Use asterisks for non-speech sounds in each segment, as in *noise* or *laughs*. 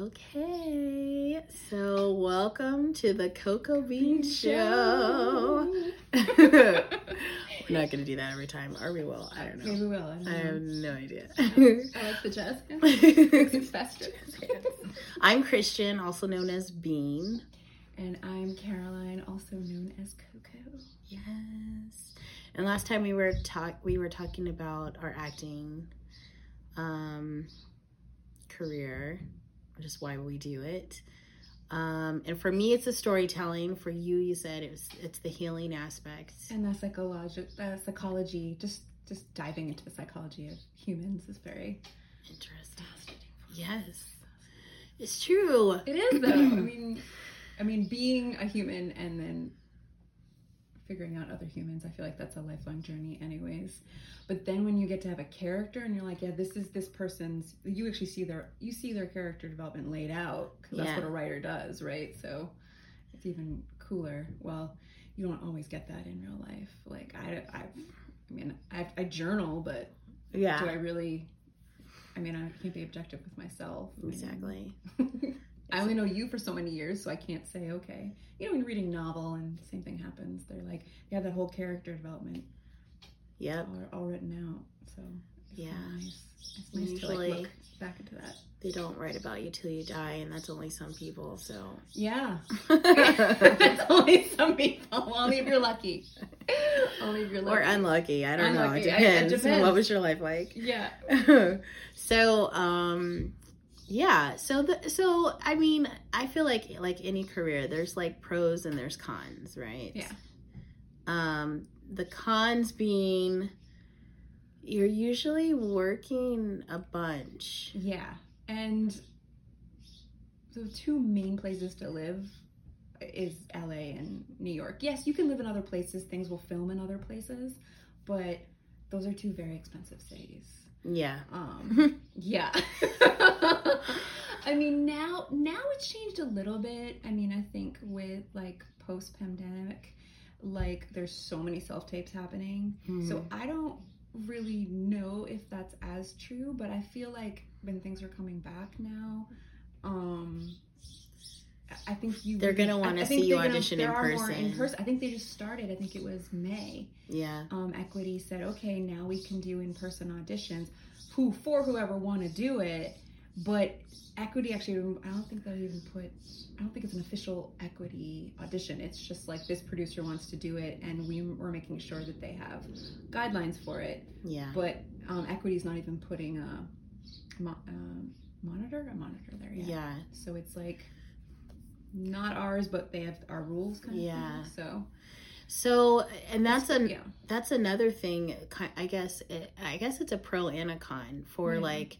Okay, so welcome to the Cocoa Bean Show. *laughs* We're not gonna do that every time, or we will. I don't know. Maybe we will. I, I have no idea. I like the jazz. *laughs* *laughs* It's festive. I'm Christian, also known as Bean. And I'm Carolyne, also known as Coco. Yes. And last time we were talk we were talking about our acting um career, just why we do it. Um and for me it's the storytelling. For you you said it was it's the healing aspect. And the psychology, the psychology, just just diving into the psychology of humans is very Interesting. Yes. It's true. It is though. I *clears throat* mean, I mean, being a human and then figuring out other humans, I feel like that's a lifelong journey, anyways. But then when you get to have a character and you're like, yeah, this is this person's, you actually see their, you see their character development laid out because that's Yeah. what a writer does, right? So it's even cooler. Well, you don't always get that in real life. Like I, I, I mean, I, I journal, but yeah, do I really? I mean, I can't be objective with myself. Exactly. *laughs* I only know you for so many years, so I can't say okay. You know, when reading novel and same thing happens, they're like they have that whole character development Yep. all, all written out. So it's Yeah. nice. It's nice to like look back into that. They don't write about you till you die, and that's only some people, so Yeah, *laughs* that's only some people. Only if you're lucky. Only if you're lucky. or unlucky. I don't know. Unlucky. It I- it depends. *laughs* depends. What was your life like? Yeah. *laughs* so um yeah so the so i mean i feel like like any career there's like pros and there's cons right Yeah. um the cons being you're usually working a bunch Yeah, and the two main places to live is LA and New York. Yes, you can live in other places. Things will film in other places, but those are two very expensive cities. Yeah Um, yeah. *laughs* I mean, now now it's changed a little bit. I mean, I think with like post pandemic, like there's so many self tapes happening. So I don't really know if that's as true, but I feel like when things are coming back now, um, I- think you They're gonna wanna see you gonna- audition there in person. in person. I think they just started. I think it was May yeah um, Equity said, okay, now we can do in-person auditions, who for whoever want to do it. But Equity actually, I don't think they'll even put. I don't think it's an official Equity audition. It's just like this producer wants to do it, and we we're making sure that they have guidelines for it. yeah But um, Equity's not even putting a mo- um, monitor, a monitor there yet. yeah So it's like not ours, but they have our rules kind of Yeah. thing. So so and that's a yeah, that's another thing i guess it, i guess it's a pro and a con for Yeah. like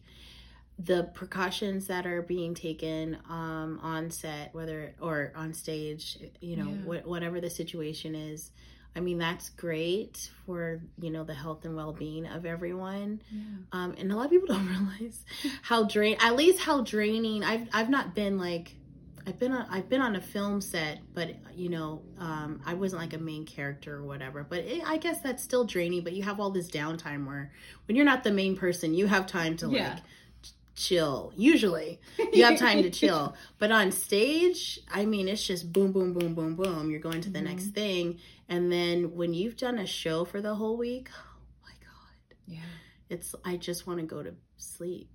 the precautions that are being taken um on set whether or on stage you know Yeah. wh- whatever the situation is i mean that's great for you know the health and well-being of everyone yeah. um and a lot of people *laughs* don't realize how drain at least how draining i've i've not been like I've been on I've been on a film set, but you know, um, I wasn't like a main character or whatever. But it, I guess that's still draining. But you have all this downtime where when you're not the main person, you have time to like Yeah. ch- chill. Usually, you have time to chill. *laughs* But on stage, I mean, it's just boom, boom, boom, boom, boom. You're going to the Mhm. next thing, and then when you've done a show for the whole week, oh my god, Yeah. it's I just want to go to sleep.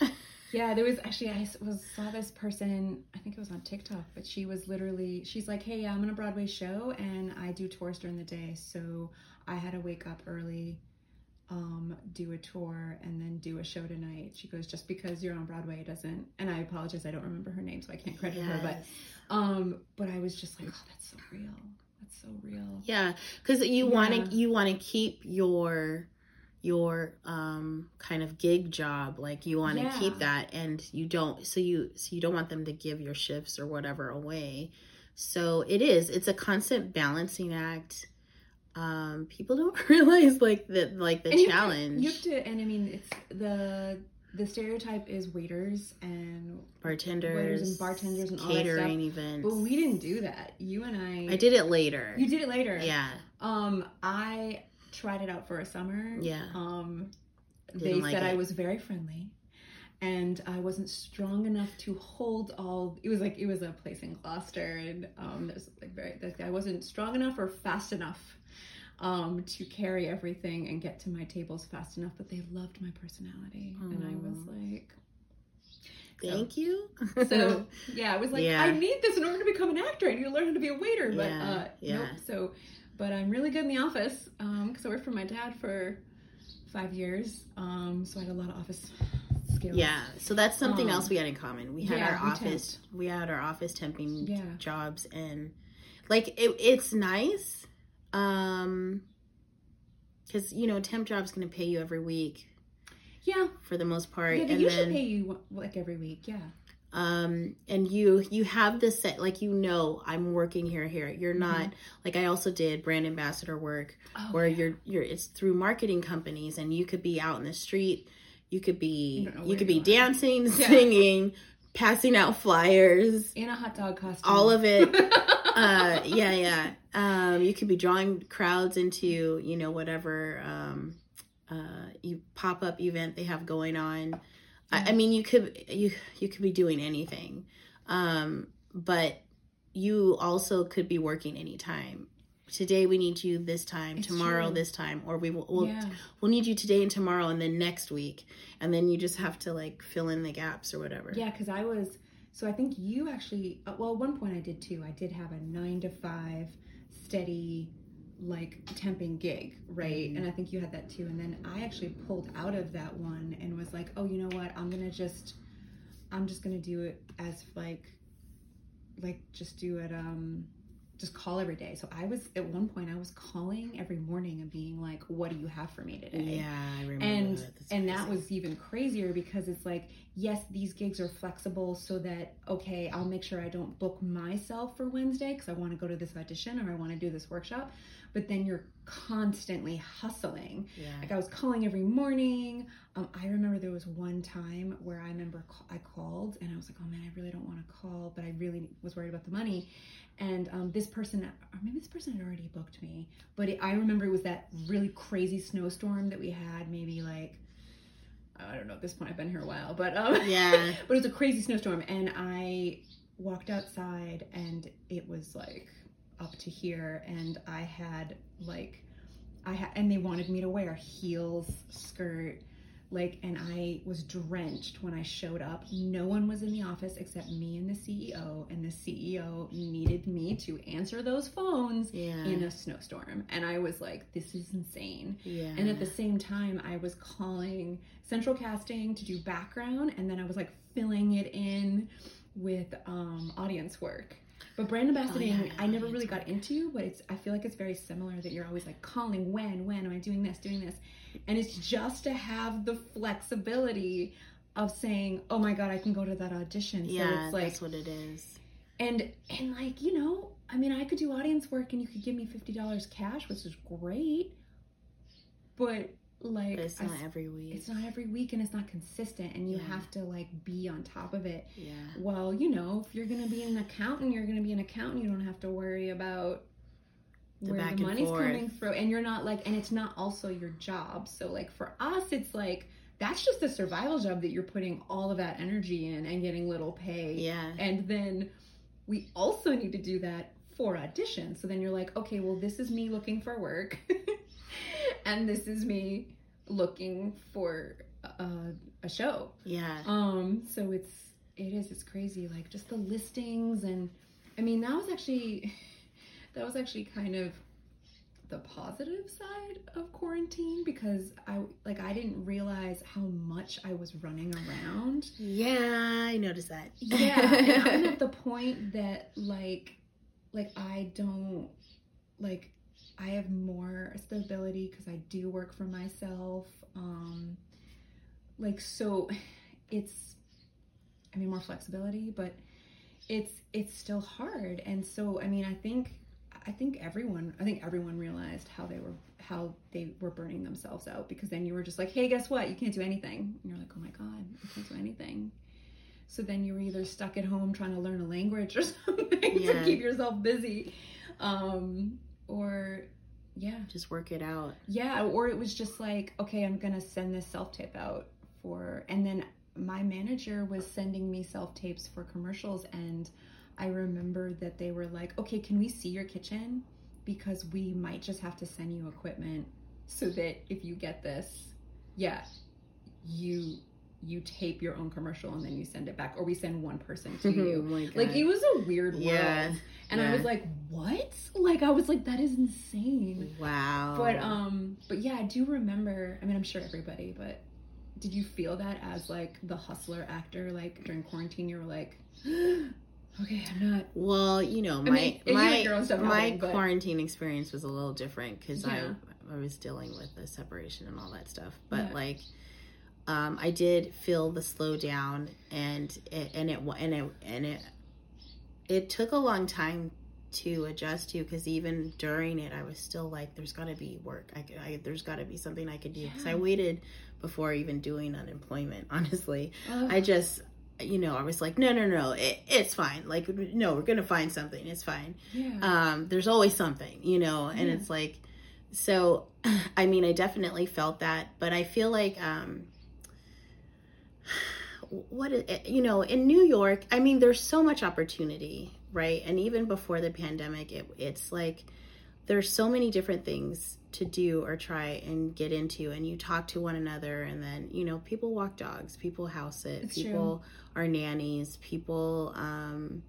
*laughs* Yeah, there was actually I was saw this person. I think it was on TikTok, but she was literally she's like, "Hey, I'm on a Broadway show and I do tours during the day, so I had to wake up early, um, do a tour, and then do a show tonight." She goes, "Just because you're on Broadway doesn't." And I apologize, I don't remember her name, so I can't credit her. But um, but I was just like, "Oh, that's so real. That's so real." Yeah, because you want to you want to keep your your um kind of gig job like you want to Yeah. keep that and you don't so you so you don't want them to give your shifts or whatever away so it is it's a constant balancing act um people don't *laughs* realize like that like the And you have to- challenge You have to, and I mean, it's the the stereotype is waiters and bartenders waiters and bartenders and all that catering events But we didn't do that. You and I. i did it later You did it later. yeah Um, I tried it out for a summer. Yeah. Um, they like said I was very friendly, and I wasn't strong enough to hold all. It was like it was a place in Gloucester, and um, there's like very. Like, I wasn't strong enough or fast enough um, to carry everything and get to my tables fast enough. But they loved my personality, and I was like, Thank you. *laughs* so *laughs* yeah, I was like, Yeah. I need this in order to become an actor. I need to learn how to be a waiter. But Yeah, uh, yeah. nope. So, but I'm really good in the office because I worked for my dad for five years. Um, so I had a lot of office skills. Yeah, so that's something Um, else we had in common. We had yeah, our we office, we had our office temping Yeah. jobs, and like it, it's nice, um, because you know temp job's gonna pay you every week Yeah. for the most part, Yeah. They and usually then pay you like every week. Yeah. Um, and you you have this set like you know I'm working here here. You're Mm-hmm. not like I also did brand ambassador work Oh, where yeah. you're you're it's through marketing companies and you could be out in the street you could be You you, could be are. dancing *laughs* Yeah. singing passing out flyers in a hot dog costume. all of it *laughs* uh yeah yeah um you could be drawing crowds into you know whatever um uh you pop-up event they have going on I, I mean you could you you could be doing anything um but you also could be working anytime today we need you this time It's tomorrow true. this time or we will we'll, yeah. we'll need you today and tomorrow and then next week and then you just have to like fill in the gaps or whatever Yeah, because I was. So I think you actually. uh, Well, at one point I did too. I did have a nine to five steady, like temping gig, right? Mhm. And I think you had that too. And then I actually pulled out of that one and was like, oh, you know what? I'm gonna just, I'm just gonna do it as like, like just do it. Um, just call every day. So I was at one point I was calling every morning and being like, what do you have for me today? yeah i remember and that. And that was even crazier because it's like yes these gigs are flexible so that okay i'll make sure i don't book myself for wednesday because i want to go to this audition or i want to do this workshop but then you're constantly hustling. Yeah. Like i was calling every morning. Um, i remember there was one time where i remember ca- i called and i was like oh man i really don't want to call but i really was worried about the money. And um, this person or maybe this person had already booked me but it, i remember it was that really crazy snowstorm that we had maybe like i don't know at this point i've been here a while but um, *laughs* yeah. but it was a crazy snowstorm and i walked outside and it was like up to here and i had like i had and they wanted me to wear heels skirt like and i was drenched when i showed up. No one was in the office except me and the ceo and the ceo needed me to answer those phones yeah. in a snowstorm. And i was like this is insane. Yeah. And at the same time, I was calling central casting to do background, and then I was like filling it in with um, audience work. But brand ambassadoring, Oh, yeah, I never really got into, but it's I feel like it's very similar that you're always like calling when, when am I doing this, doing this, and it's just to have the flexibility of saying, oh my god, I can go to that audition. yeah so it's like that's what it is. And and like you know i mean i could do audience work and you could give me $50 cash which is great but like but it's not every week. it's not every week and it's not consistent and you Yeah. have to like be on top of it. Yeah. Well you know if you're gonna be an accountant you're gonna be an accountant. You don't have to worry about The where the money's forth. coming from and you're not like and it's not also your job. So like for us it's like that's just a survival job that you're putting all of that energy in and getting little pay. Yeah. And then we also need to do that for auditions. So then you're like, okay, well, this is me looking for work, *laughs* and this is me looking for a, a show. yeah Um, so it's it is it's crazy, like just the listings and I mean that was actually *laughs* that was actually kind of the positive side of quarantine because I like I didn't realize how much I was running around yeah i noticed that *laughs* yeah, and I'm at the point that like, like I don't like. I have more stability because I do work for myself. Um, like so, it's. I mean, more flexibility, but it's it's still hard. And so, I mean, I think I think everyone I think everyone realized how they were how they were burning themselves out because then you were just like, hey, guess what? You can't do anything. And you're like, oh my god, I can't do anything. So then you were either stuck at home trying to learn a language or *laughs* something Yeah. to keep yourself busy, um, or yeah, just work it out yeah, or it was just like, okay, I'm gonna send this self tape out for, and then my manager was sending me self tapes for commercials, and I remember that they were like, "Okay, can we see your kitchen? Because we might just have to send you equipment so that if you get this, yeah, you you tape your own commercial and then you send it back, or we send one person to *laughs* Oh you." my God. like it was a weird world, Yeah, and I was like, "What?" Like I was like, "That is insane." wow. But um, but yeah, I do remember. I mean, I'm sure everybody, but did you feel that as like the hustler actor? Like during quarantine, you were like, *gasps* okay, I'm not. Well, you know, I my mean, you and my your own stuff my but- quarantine experience was a little different because Yeah. I I was dealing with the separation and all that stuff. But Yeah. like, um, I did feel the slowdown, and it, and it and it and it it took a long time to adjust to because even during it, I was still like, "There's got to be work. I, I there's got to be something I could do." Because I waited before even doing unemployment. *laughs* Honestly, Ugh. I just, you know, I was like, no, no, no, it, it's fine. Like, no, we're gonna find something. It's fine. yeah. Um, there's always something, you know, and Yeah. it's like, so, *clears throat* I mean, I definitely felt that, but I feel like, um, what is, you know, in New York, I mean, there's so much opportunity, right? And even before the pandemic, it, it's like there's so many different things to do or try and get into, and you talk to one another, and then you know, people walk dogs, people house it, It's people are nannies, people um,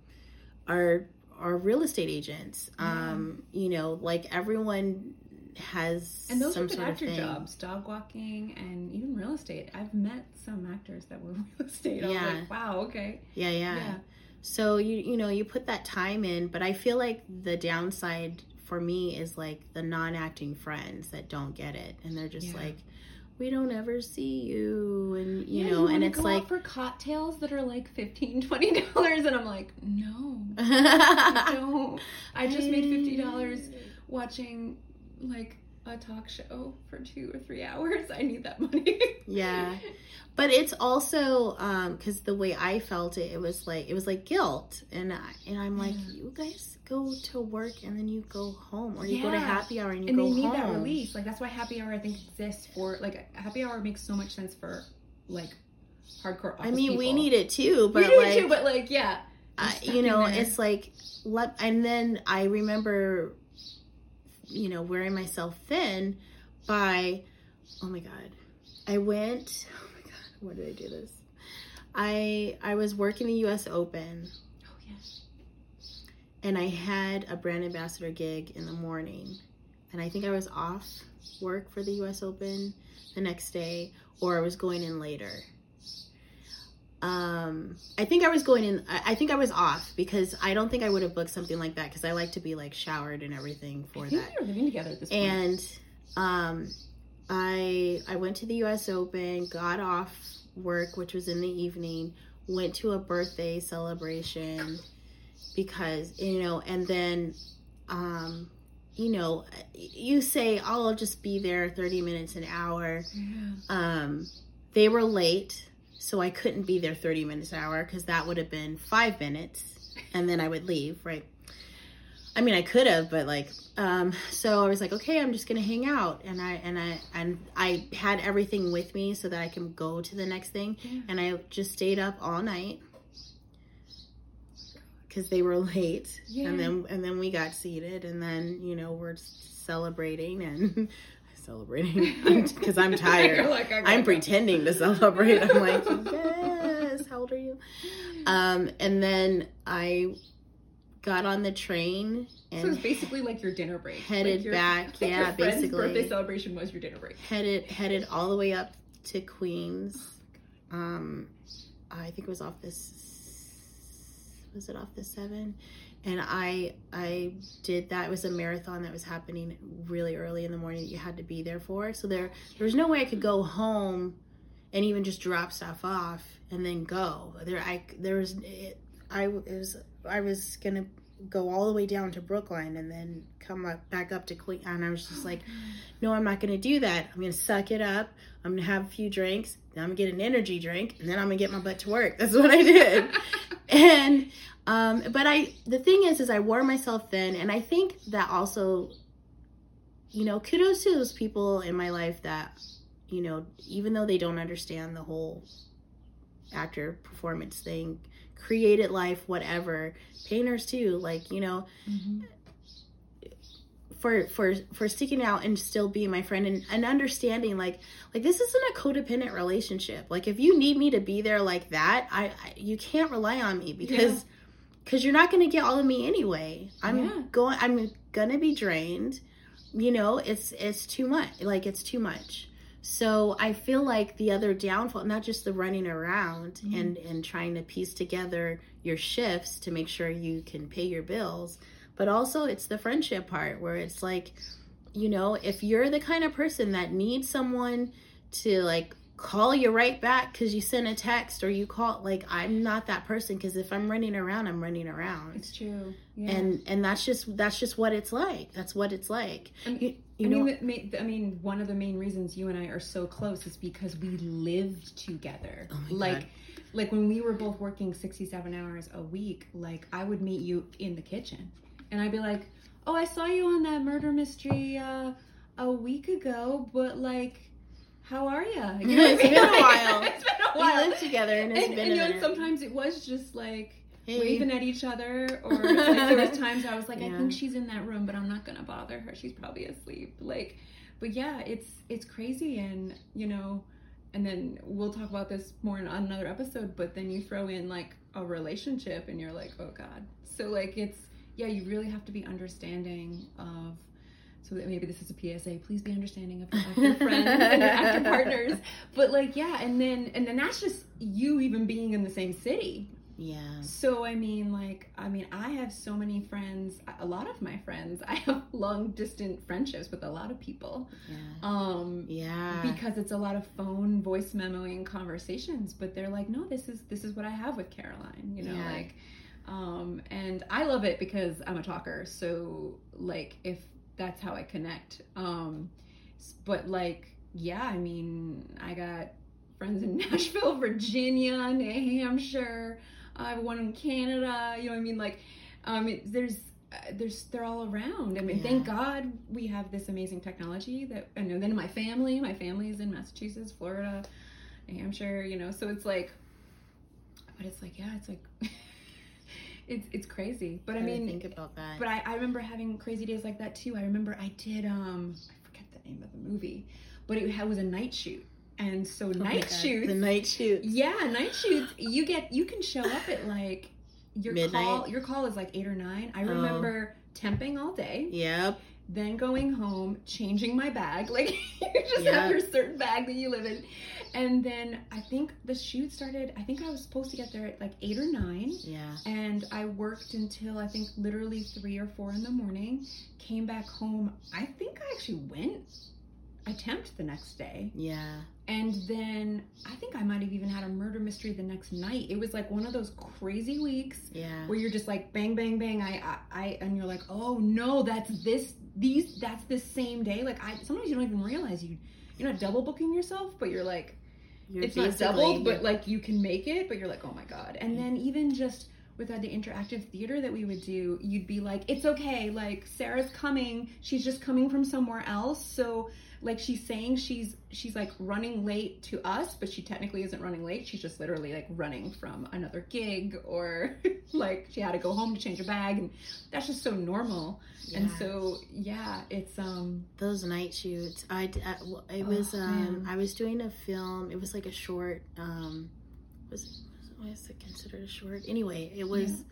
are are real estate agents. Um, you know, like everyone has and those some are good sort actor jobs, dog walking, and even real estate. I've met some actors that were *laughs* real estate. I was Yeah. like, wow, okay, Yeah, yeah. yeah, So you you know you put that time in, but I feel like the downside for me is like the non-acting friends that don't get it, and they're just Yeah. like, we don't ever see you, and you Yeah, know, and it's like. for cocktails that are like 15 20 *laughs* dollars, and I'm like, no, *laughs* I don't. I just made fifty dollars watching like a talk show for two or three hours. *laughs* I need that money. Yeah. *laughs* but it's also um because the way i felt it it was like it was like guilt and I, and i'm like Yeah. you guys go to work and then you go home or you go to happy hour and you and go home. And they need that release. Like that's why happy hour I think exists for like happy hour makes so much sense for like hardcore. i mean we need it too but we need like it too, but like yeah, uh, you know there. it's like let and then i remember you know wearing myself thin by oh my god i went *laughs* oh my god where did i do this i i was working the us open oh yes, and I had a brand ambassador gig in the morning, and I think I was off work for the U.S. Open the next day, or I was going in later. Um, I think I was going in. I think I was off because I don't think I would have booked something like that because I like to be like showered and everything for that. we were living together at this point. And um, I I went to the U.S. Open, got off work, which was in the evening, went to a birthday celebration because you know, and then um, you know, you say, "Oh, I'll just be there thirty minutes an hour." yeah. Um, they were late, so I couldn't be there 30 minutes an hour because that would have been five minutes and then I would leave, right? I mean, I could have, but like, um, so I was like, okay, I'm just gonna hang out, and I and I and I had everything with me so that I can go to the next thing, Yeah. and I just stayed up all night because they were *laughs* late, Yeah. and then and then we got seated, and then you know we're celebrating and *laughs* celebrating *laughs* because I'm tired. Like, I'm pretending to celebrate. I'm like, *laughs* yes. How old are you? Um, and then I got on the train and So it's basically like your dinner break. headed like your, back, like yeah, your basically. birthday celebration was your dinner break. headed headed all the way up to Queens. Um, I think it was off this. Was it off the seven? And I I did that. It was a marathon that was happening really early in the morning that you had to be there for. So there there was no way I could go home and even just drop stuff off and then go. There I there was it, I it was I was gonna go all the way down to Brooklyn and then come up back up to Queen and I was just like no, I'm not going to do that. I'm going to suck it up. I'm going to have a few drinks. Then I'm going to get an energy drink, and then I'm going to get my butt to work. That's what I did. *laughs* and um, but I, the thing is, is I wore myself thin, and I think that also, you know, kudos to those people in my life that, you know, even though they don't understand the whole actor performance thing created life whatever painters too like you know Mhm. for for for sticking out and still being my friend and, and understanding like like this isn't a codependent relationship like if you need me to be there like that i, I you can't rely on me because because you're not going to get all of me anyway i'm Yeah. going i'm gonna be drained you know it's it's too much like it's too much so i feel like the other downfall not just the running around Mhm. and and trying to piece together your shifts to make sure you can pay your bills but also it's the friendship part where it's like you know if you're the kind of person that needs someone to like call you right back because you sent a text or you call like i'm not that person because if i'm running around i'm running around It's true. Yeah. and and that's just that's just what it's like that's what it's like I mean- you, you I know mean, I mean, one of the main reasons you and I are so close is because we lived together. Oh like, God. like when we were both working sixty-seven hours a week, like I would meet you in the kitchen, and I'd be like, "Oh, I saw you on that murder mystery uh, a week ago, but like, how are *laughs* you?" You It's been a *laughs* while. it's been a while. we while. live together and it's and, been and, a you know, minute. sometimes it was just like Hey. waving at each other, or *laughs* like, there was times I was like, I think she's in that room, but I'm not gonna bother her. She's probably asleep. Like, but yeah, it's it's crazy, and you know, and then we'll talk about this more in, on another episode. But then you throw in like a relationship, and you're like, oh god. So like, it's yeah, you really have to be understanding of. So that maybe this is a PSA. Please be understanding of, your friends and your actor *laughs* partners. But like, yeah, and then and then that's just you even being in the same city. yeah So I mean, like, I mean, I have so many friends. A lot of my friends, I have *laughs* long distant friendships with a lot of people. yeah Um, yeah because it's a lot of phone, voice memoing conversations. But they're like, no, this is this is what I have with Carolyne. You know, Yeah. like, um, and I love it because I'm a talker. So like, if that's how I connect. Um, but like, yeah, I mean, I got friends in *laughs* Nashville, Virginia, New Hampshire. I have one in Canada. You know what I mean? Like, um, it, there's, uh, there's, they're all around. I mean, thank God we have this amazing technology that, and then my family, my family is in Massachusetts, Florida, New Hampshire. You know, so it's like, but it's like, yeah, it's like, *laughs* it's it's crazy. But I Gotta mean, think about that but I, I remember having crazy days like that too. I remember I did um I forget the name of the movie, but it was a night shoot, and so Oh night God, shoots. the night shoots yeah, night shoots. You get you can show up at like your Midnight? call. Your call is like eight or nine. I Oh. remember temping all day, yep then going home, changing my bag. *laughs* Like you just Yeah. have your certain bag that you live in, and then I think the shoot started. I think I was supposed to get there at like eight or nine. yeah And I worked until I think literally three or four in the morning. Came back home. I think I actually went. Temped the next day. yeah And then I think I might have even had a murder mystery the next night. It was like one of those crazy weeks yeah where you're just like bang bang bang. I I, I and you're like, "Oh no, that's this these that's the same day." Like I sometimes you don't even realize you you're not double booking yourself, but you're like You're it's not doubled, but like you can make it, but you're like, oh my god. And then even just with uh, the interactive theater that we would do, you'd be like, it's okay, like Sarah's coming, she's just coming from somewhere else, so like she's saying she's she's like running late to us, but she technically isn't running late. She's just literally like running from another gig or *laughs* like she had to go home to change her bag, and that's just so normal. And so yeah, it's um those night shoots i, well, it was Oh, um man. i was doing a film it was like a short um was was it considered a short anyway it was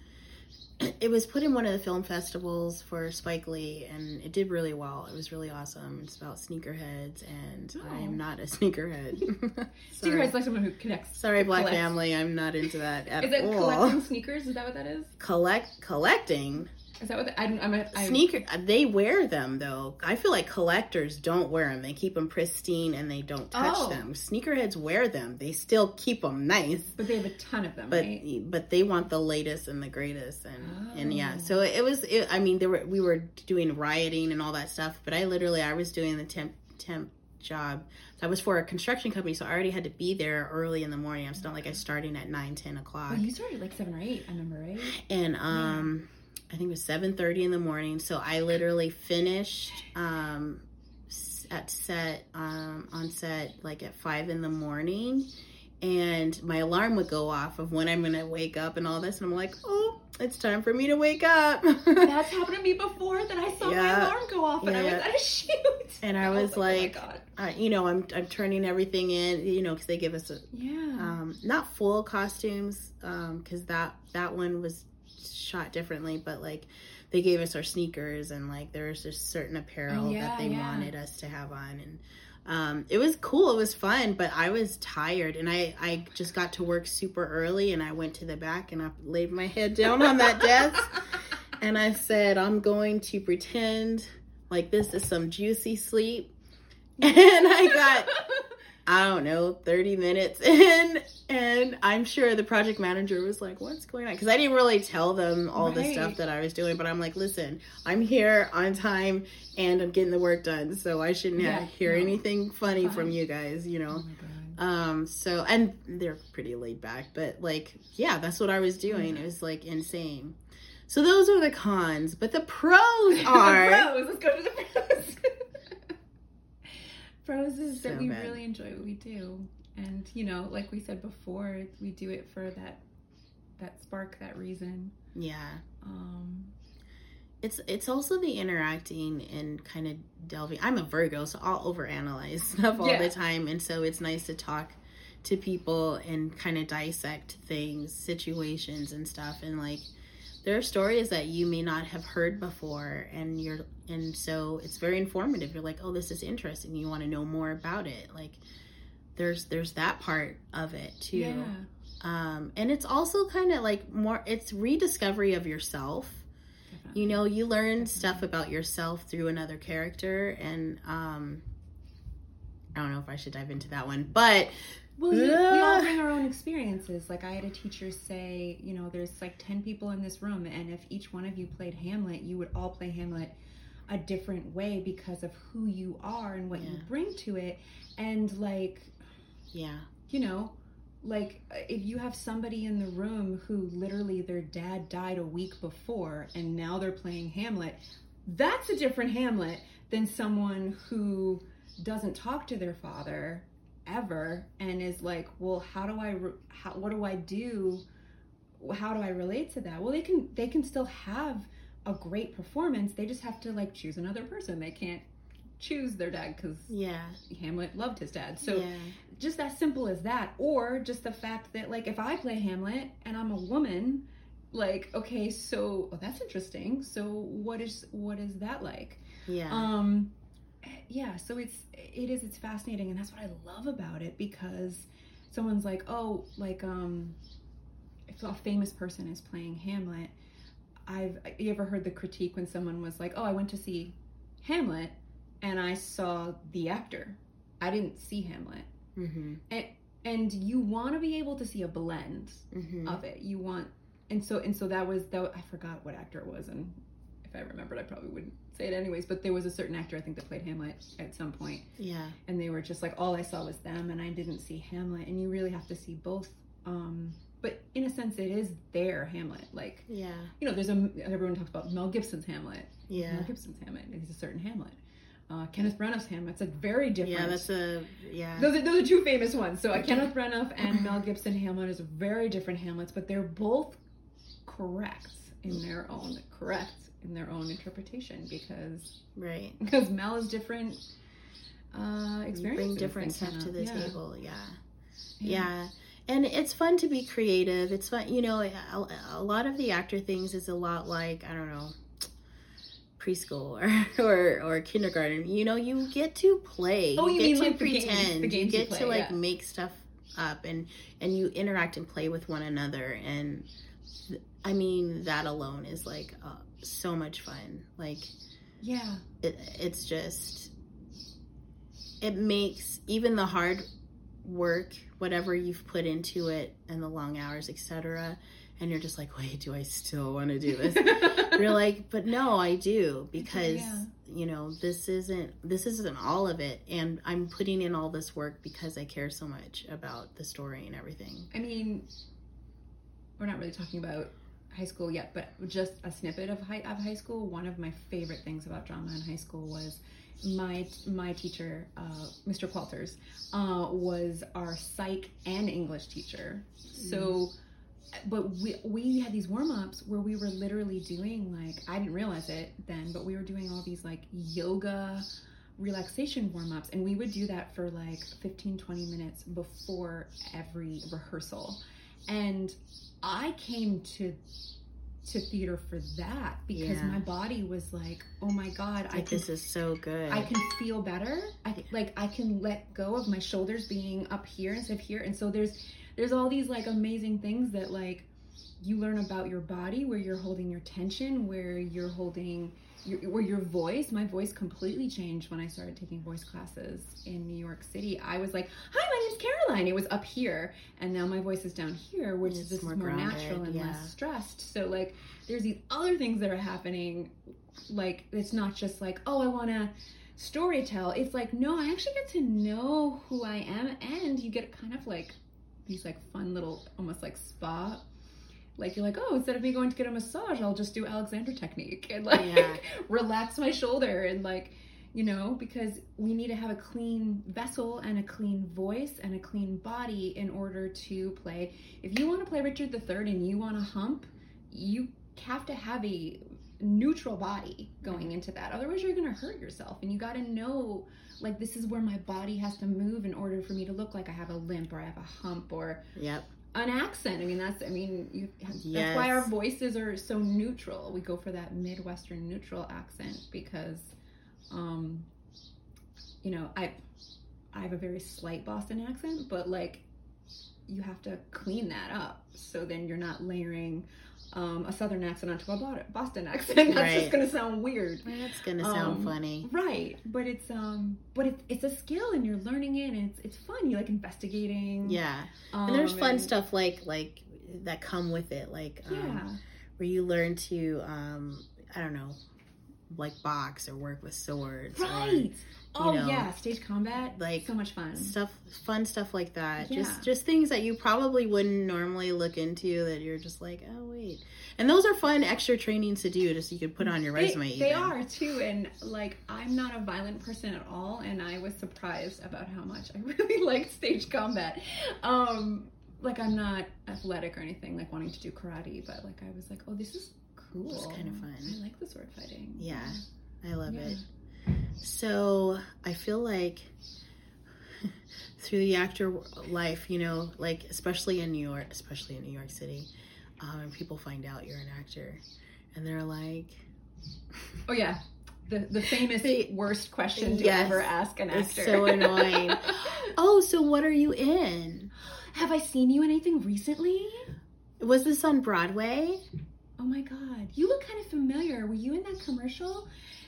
*clears throat* it was put in one of the film festivals for Spike Lee and it did really well. It was really awesome. It's about sneakerheads and Oh. I'm not a *laughs* sneakerhead. *laughs* Sneakerhead's like someone who connects. Sorry, Black collects. family. I'm not into that *laughs* at all. Is it all. collecting sneakers? Is that what that is? Collect collecting Is that what the, I, I'm a, I, sneaker. They wear them though. I feel like collectors don't wear them. They keep them pristine and they don't touch Oh. them. Sneakerheads wear them. They still keep them nice. But they have a ton of them, but right? but they want the latest and the greatest and and yeah Oh. so it was it, i mean there were we were doing rioting and all that stuff but i literally i was doing the temp temp job that was for a construction company so i already had to be there early in the morning it's not like i starting at 9 10 o'clock Well, you started like seven or eight, I remember, right? and um i think it was 7.30 in the morning so i literally finished um at set um on set like at 5 in the morning and my alarm would go off of when I'm gonna wake up and all this, and I'm like, oh, it's time for me to wake up. *laughs* That's happened to me before that I saw my alarm go off and I was Yeah. at a shoot. *laughs* And I *laughs* was like- oh my God. uh, you know, I'm I'm turning everything in, you know, because they give us a, yeah. um, not full costumes, because that that one was shot differently, but like they gave us our sneakers and like there was just certain apparel Oh, yeah, that they yeah. wanted us to have on, and um, it was cool, it was fun, but I was tired, and I I just got to work super early, and I went to the back and I laid my head down on that desk, *laughs* and I said, I'm going to pretend like this is some juicy sleep. *laughs* And I got I don't know, 30 minutes *laughs* in. And I'm sure the project manager was like, What's going on? Because I didn't really tell them all the stuff that I was doing, but I'm like, Listen, I'm here on time and I'm getting the work done. So I shouldn't Yeah, have, hear no. anything funny from you guys, you oh know? god. Um, so, and they're pretty laid back, but like, yeah, that's what I was doing. Yeah. It was like insane. So those are the cons, but the pros *laughs* are. pros. Let's go to the pros. *laughs* pros is So that we bad. really enjoy what we do, and you know, like we said before, we do it for that that spark, that reason. Yeah. Um, It's it's also the interacting and kind of delving. I'm a Virgo, so I'll overanalyze *laughs* stuff all Yeah. the time, and so it's nice to talk to people and kind of dissect things, situations, and stuff. And like, there are stories that you may not have heard before, and you're and so it's very informative. You're like, oh, this is interesting. You want to know more about it. Like, there's there's that part of it too. yeah, Um, and it's also kind of like more. It's rediscovery of yourself definitely. you know you learn stuff about yourself through another character and um i don't know if i should dive into that one but Well, you, we all Yeah. bring our own experiences. Like I had a teacher say, you know, there's like ten people in this room, and if each one of you played Hamlet, you would all play Hamlet a different way because of who you are and what you bring to it. And like, yeah you know, like if you have somebody in the room who literally their dad died a week before and now they're playing Hamlet, that's a different Hamlet than someone who doesn't talk to their father ever and is like, well, how do I, re- how, what do I do? How do I relate to that? Well, they can, they can still have a great performance. They just have to like choose another person. They can't choose their dad because yeah Hamlet loved his dad. So yeah just as simple as that or just the fact that like if i play hamlet and i'm a woman like okay so oh, that's interesting so what is what is that like yeah um yeah so it's it is it's fascinating and that's what i love about it because someone's like oh like um if a famous person is playing hamlet i've you ever heard the critique when someone was like oh i went to see hamlet and i saw the actor. I didn't see hamlet mm-hmm. And you want to be able to see a blend mm-hmm. of it. You want and so and so that was that i forgot what actor it was and if i remembered i probably wouldn't say it anyways but there was a certain actor i think that played hamlet at some point. Yeah. And they were just like all i saw was them and i didn't see hamlet. And you really have to see both um but in a sense it is their hamlet. Like yeah. you know there's a everyone talks about mel gibson's hamlet. Yeah. Mel gibson's hamlet. He's a certain hamlet. Uh, kenneth branagh's hamlet's a very different yeah that's a yeah. Those are, those are two famous ones. So uh, Kenneth Branagh and Mel Gibson Hamlet is very different Hamlets, but they're both correct in their own correct in their own interpretation because right. *laughs* because Mel is different. Uh, you bring different stuff to the Yeah. table yeah. Yeah. And it's fun to be creative. It's fun you know a, a lot of the actor things is a lot like i don't know preschool or, *laughs* or or kindergarten. You know you get to play. Oh, you get mean to like the games- pretend. the games you you get to like yeah. make stuff up and and you interact and play with one another and th- i mean that alone is like uh, so much fun. Like Yeah, it, it's just it makes even the hard work whatever you've put into it and the long hours etc and you're just like wait do i still want to do this? *laughs* You're like but no i do because Yeah. you know this isn't this isn't all of it and i'm putting in all this work because i care so much about the story and everything. I mean, we're not really talking about high school yet, but just a snippet of high of high school. One of my favorite things about drama in high school was my my teacher, uh, Mr. Qualters, uh, was our psych and English teacher. So, but we we had these warm ups where we were literally doing like I didn't realize it then, but we were doing all these like yoga relaxation warm ups, and we would do that for like 15, 20 minutes before every rehearsal. And I came to to theater for that because Yeah. my body was like, oh my god, I can this is so good. I can feel better. I like I can let go of my shoulders being up here instead of here. And so there's there's all these like amazing things that like you learn about your body where you're holding your tension, where you're holding your where your voice, my voice completely changed when I started taking voice classes in New York City. I was like, "Hi, my name's Carolyne." It was up here, and now my voice is down here, which is more more grounded, natural and yeah. less stressed. So like there's these other things that are happening like it's not just like oh i want to story tell it's like no i actually get to know who i am and you get kind of like these like fun little almost like spa like you're like oh instead of me going to get a massage i'll just do alexander technique and like Yeah. *laughs* relax my shoulder and like you know because we need to have a clean vessel and a clean voice and a clean body in order to play if you want to play richard iii and you want to hump you have to have a neutral body going into that otherwise you're going to hurt yourself and you got to know like this is where my body has to move in order for me to look like i have a limp or i have a hump or Yep. An accent i mean that's i mean you, that's Yes. why our voices are so neutral we go for that midwestern neutral accent because um you know i i have a very slight boston accent but like you have to clean that up so then you're not layering um, a southern accent onto a boston accent *laughs* that's Right. just gonna sound weird That's gonna sound Um, funny. right but it's um but it's, it's a skill and you're learning it and it's, it's fun you like investigating Yeah. um, And there's fun and- stuff like like that come with it, like um, yeah where you learn to um I don't know, like box or work with swords or Right. Oh know, yeah, stage combat. like, so much fun. stuff fun stuff like that. Yeah. Just just things that you probably wouldn't normally look into that you're just like, oh wait. And those are fun extra trainings to do just so you could put on your resume. They, they even. are too, and like I'm not a violent person at all, and I was surprised about how much I *laughs* really liked stage combat. Um, like I'm not athletic or anything, like wanting to do karate, but like I was like, oh, this is cool. It's kinda fun. I like the sword fighting. Yeah. I love Yeah. it. So I feel like *laughs* through the actor life, you know, like especially in New York, especially in New York City, um, and people find out you're an actor, and they're like, *laughs* Oh yeah. The, the famous worst question to Yes. ever ask an It's actor. so annoying. *laughs* "Oh, so what are you in? Have I seen you in anything recently? Was this on Broadway?" Oh my god, you look kind of familiar. Were you in that commercial?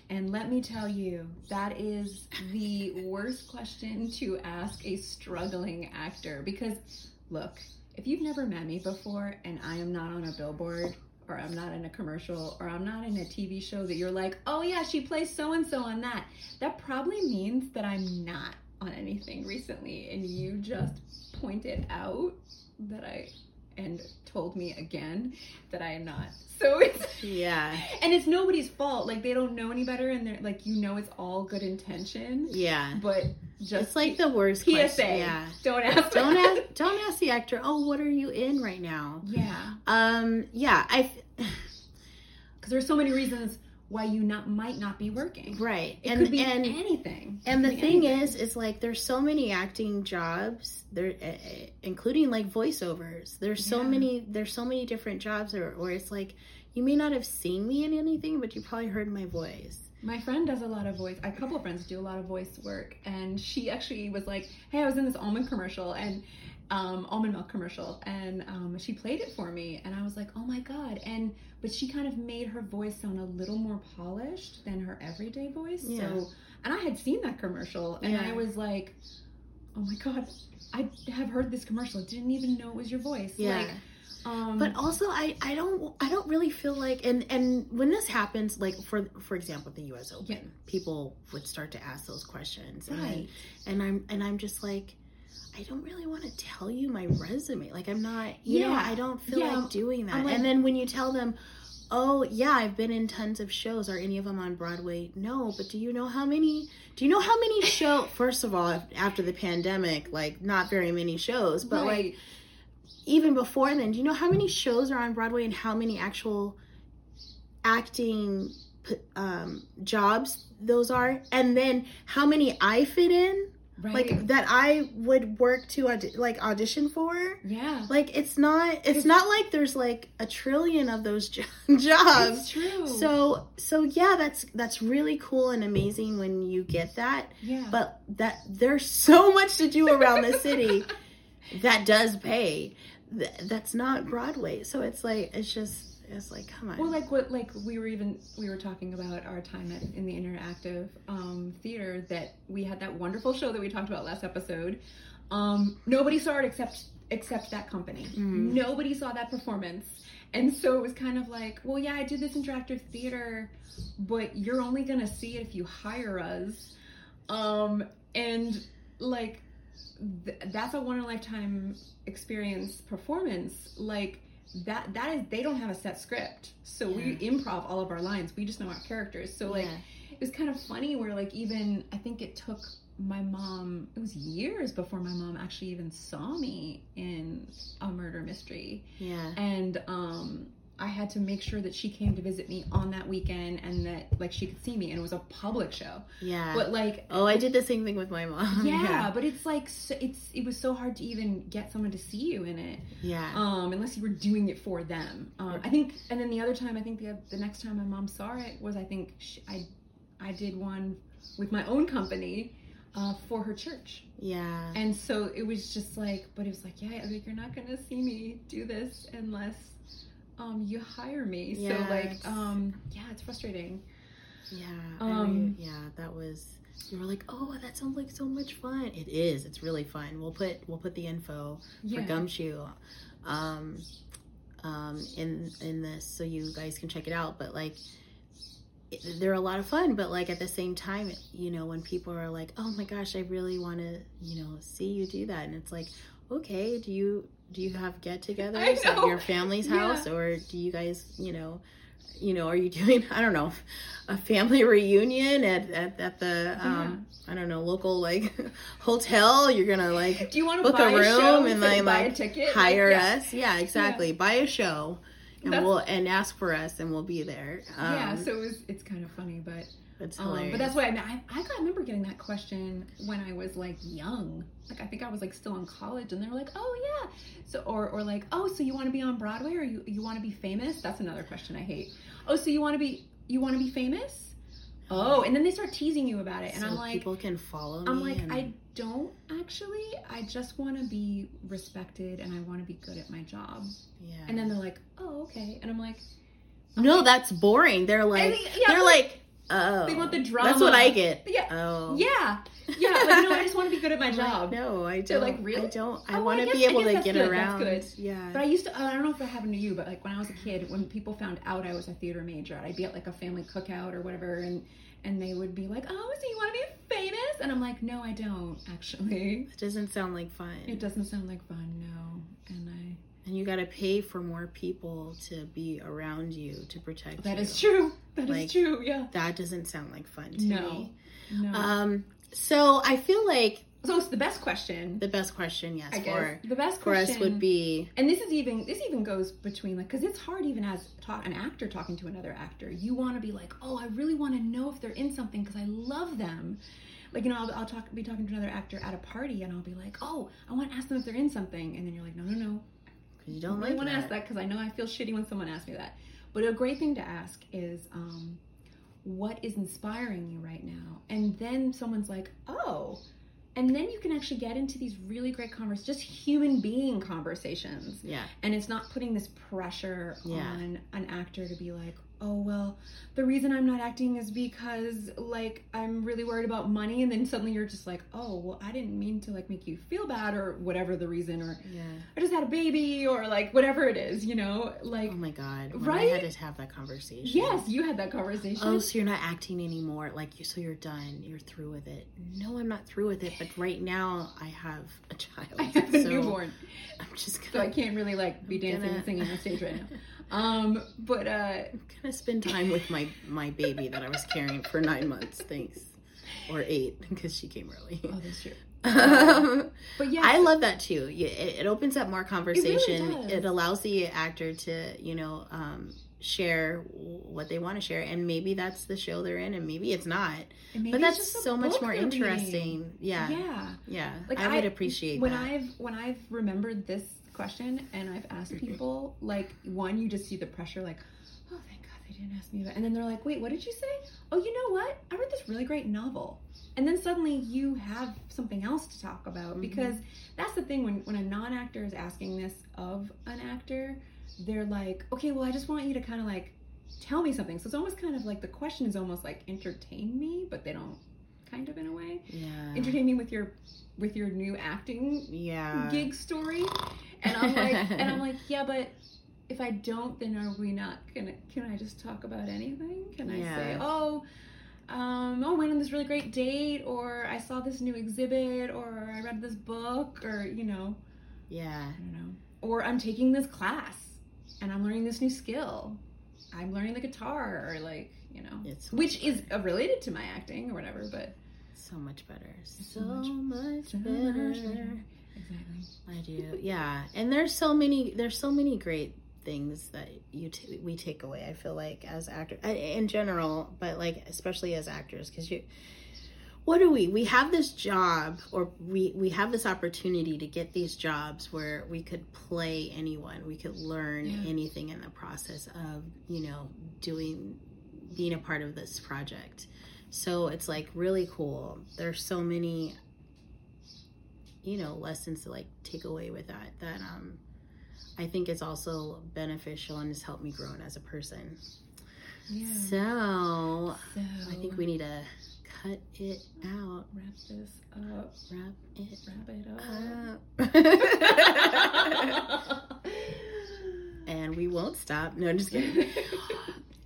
And let me tell you, that is the worst question to ask a struggling actor because look, if you've never met me before and I am not on a billboard or I'm not in a commercial or I'm not in a TV show that you're like, "Oh yeah, she plays so and so on that." That probably means that I'm not on anything recently and you just pointed out that I and told me again that I am not. So it's *laughs* Yeah, and it's nobody's fault. Like they don't know any better, and they're like you know it's all good intention, yeah. but just It's like the worst PSA. question. Yeah. Don't ask. Don't that. ask. Don't ask the actor. Oh, what are you in right now? Yeah, Um. Yeah. I. *sighs* because there's so many reasons why you not might not be working. Right. It and could be and anything. and the thing anything. is, is like there's so many acting jobs there, uh, including like voiceovers. There's so Yeah. many. There's so many different jobs or where it's like you may not have seen me in anything, but you probably heard my voice. My friend does a lot of voice. A couple of friends do a lot of voice work, and she actually was like, "Hey, I was in this almond commercial and um, almond milk commercial, and um, she played it for me, and I was like, oh my god!" And but she kind of made her voice sound a little more polished than her everyday voice. Yeah. So, and I had seen that commercial, and Yeah. I was like, "Oh my god." I have heard this commercial. Didn't even know it was your voice. Yeah. Like, um, But also, I, I don't I don't really feel like and and when this happens, like for for example, the U.S. Open, Yeah. people would start to ask those questions, and, right. and I'm and I'm just like. I don't really want to tell you my resume. Like I'm not, you know, Yeah. I don't feel Yeah, like doing that. Like- and then when you tell them, oh yeah i've been in tons of shows are any of them on broadway no but do you know how many do you know how many *laughs* show first of all after the pandemic like not very many shows but Right. like even before then do you know how many shows are on broadway and how many actual acting um, jobs those are and then how many i fit in right. like that i would work to like audition for yeah. like it's not it's not like there's like a trillion of those *laughs* jo- jobs It's true. so so yeah that's that's really cool and amazing when you get that yeah. but that there's so *laughs* much to do around the city *laughs* that does pay Th- that's not broadway so it's like it's just it's like come on Well, like what, like we were even we were talking about our time at, in the interactive um, theater that we had that wonderful show that we talked about last episode. Um, nobody saw it except except that company. Mhm. Nobody saw that performance, and so it was kind of like, well, yeah, I did this interactive theater, but you're only gonna see it if you hire us, um, and like th- that's a one in a lifetime experience performance, like that that is they don't have a set script. So we improv all of our lines. We just know our characters. So like Yeah. it was kind of funny where like even i think it took my mom it was years before my mom actually even saw me in a murder mystery. Yeah. And um i had to make sure that she came to visit me on that weekend and that like she could see me and it was a public show. Yeah. But like oh i did the same thing with my mom. *laughs* Yeah, but it's like so, it's it was so hard to even get someone to see you in it yeah. um, unless you were doing it for them. Um, I think, and then the other time, I think the the next time my mom saw it was I think she, I I did one with my own company uh, for her church, yeah. And so it was just like, but it was like, yeah, like you're not gonna see me do this unless um, you hire me. So like, um, yeah, it's frustrating. Yeah, Um, um, yeah, that was. You were like, oh, that sounds like so much fun. It is. It's really fun. We'll put we'll put the info Yeah, for Gumshoe, um, um, in in this so you guys can check it out. But like, it, they're a lot of fun. But like at the same time, you know, when people are like, oh my gosh, I really want to, you know, see you do that, and it's like, okay, do you do you have get-togethers at your family's Yeah. house, or do you guys, you know? You know, are you *laughs* doing I don't know a family *laughs* reunion at at, at the um I don't know local like *laughs* hotel? You're gonna like Do you want to book a a, room and instead then like ticket? hire Like, yeah. us. Yeah, exactly. Buy a show, and That's- we'll and ask for us, and we'll be there. Um, yeah, so it was, it's kind of funny, but it's Um, but that's why I, I, I I remember getting that question when I was like young. Like I think I was like still in college, and they were like, "Oh yeah," so or or like, "Oh, so you want to be on Broadway, or you you want to be famous?" That's another question I hate. Oh, so you want to be you want to be famous? Oh, and then they start teasing you about it, and So I'm like, people can follow me. I'm like, and- I don't actually. I just want to be respected, and I want to be good at my job. yeah. And then they're like, "Oh, okay," and I'm like, no, okay. that's boring. They're like, yeah, they're like, oh, They want the drama. That's what I get. yeah, Oh, yeah, yeah. Like, no, I just want to be good at my *laughs* job. no, I They're don't. like, really? I don't. I Oh, want I to guess- be able to get good, that's around. good. Yeah. But I used to, I don't know if that happened to you, but like when I was a kid, when people found out I was a theater major, I'd be at like a family cookout or whatever, and and they would be like, "Oh, so you want to be famous?" And I'm like, "No, I don't actually. it doesn't sound like fun. It doesn't sound like fun, no." And I and you got to pay for more people to be around you to protect that you. is true. That is Like, true. Yeah. That doesn't sound like fun to No. me. No. Um, so I feel like so it's the best question, the best question, yes, I guess. for the best for question us would be and this is even this even goes between like because it's hard even as talk, an actor talking to another actor you want to be like oh i really want to know if they're in something because i love them like you know I'll, I'll talk be talking to another actor at a party and i'll be like oh i want to ask them if they're in something and then you're like no no no because you don't don't really like want to ask that because i know i feel shitty when someone asks me that but a great thing to ask is um, what is inspiring you right now? And then someone's like oh and then you can actually get into these really great conversations just human being conversations Yeah, and it's not putting this pressure Yeah. on an actor to be like oh well the reason i'm not acting is because like i'm really worried about money and then suddenly you're just like oh well i didn't mean to like make you feel bad or whatever the reason or Yeah. i just had a baby or like whatever it is you know like Oh my god. When Right? I had to have that conversation. yes you had that conversation Oh, so you're not acting anymore? Like you? So you're done? You're through with it? No, I'm not through with it. But right now, I have a child. *laughs* i have a so newborn I'm just so i can't really like be I'm dancing gonna- and singing on stage right now *laughs* um but uh I'm gonna spend time with my my baby that I was carrying for nine months. Thanks, or eight because she came early. oh that's true Um, but yeah I love that too. It, it opens up more conversation. does. It, allows the actor to, you know, um, share what they want to share, and maybe that's the show they're in, and maybe it's not. maybe But that's so much more reading. interesting. Yeah, yeah. yeah Like I would appreciate when that. I've when I've remembered this question and I've asked people like one you just see the pressure like oh thank God they didn't ask me about and then they're like wait what did you say oh you know what I read this really great novel and then suddenly you have something else to talk about Mhm. because that's the thing when when a non-actor is asking this of an actor they're like okay well I just want you to kind of like tell me something. So it's almost kind of like the question is almost like entertain me but they don't kind of in a way. Yeah, entertain me with your with your new acting yeah. gig story. And i'm like and i'm like yeah but if i don't then are we not gonna can i just talk about anything? Can i say oh um oh I went on this really great date or i saw this new exhibit or i read this book or you know. Yeah, i don't know. Or i'm taking this class and i'm learning this new skill i'm learning the guitar or like you know it's which is uh, related to my acting or whatever but so much better. So, so much- much, so better. much better. exactly I do. Yeah, and there's so many. There's so many great things that you t- we take away. I feel like as actors, in general, but like especially as actors, because you. What do we? We have this job, or we we have this opportunity to get these jobs where we could play anyone, we could learn Yeah. anything in the process of you know doing, being a part of this project. So it's like really cool. There's so many you know lessons to like take away with that that um i think it's also beneficial and has helped me grow as a person yeah so so i think we need to cut it out wrap this up. wrap it Wrap it up up. *laughs* *laughs* and we won't stop no I'm just kidding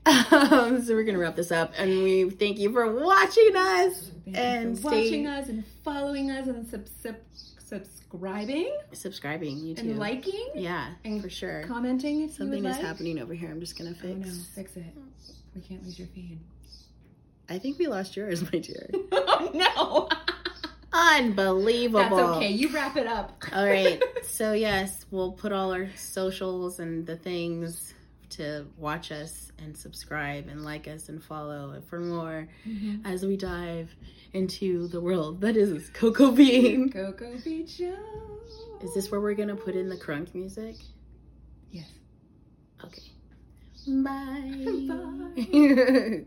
*laughs* um, so we're gonna wrap this up and we thank you for watching us and stay watching us and following us and sub- sub- subscribing subscribing you too and liking yeah and for sure commenting if something is like. happening over here i'm just gonna Oh no, fix fix it. We can't lose your feed. I think we lost yours my dear *laughs* oh no. Unbelievable. That's okay. You wrap it up. All right. *laughs* So, yes, we'll put all our socials and the things to watch us and subscribe and like us and follow for more Mhm. as we dive into the world that is Cocoa Bean. Cocoa Beach Show. Is this where we're going to put in the crunk music? Yes. Okay. Bye. *laughs* Bye.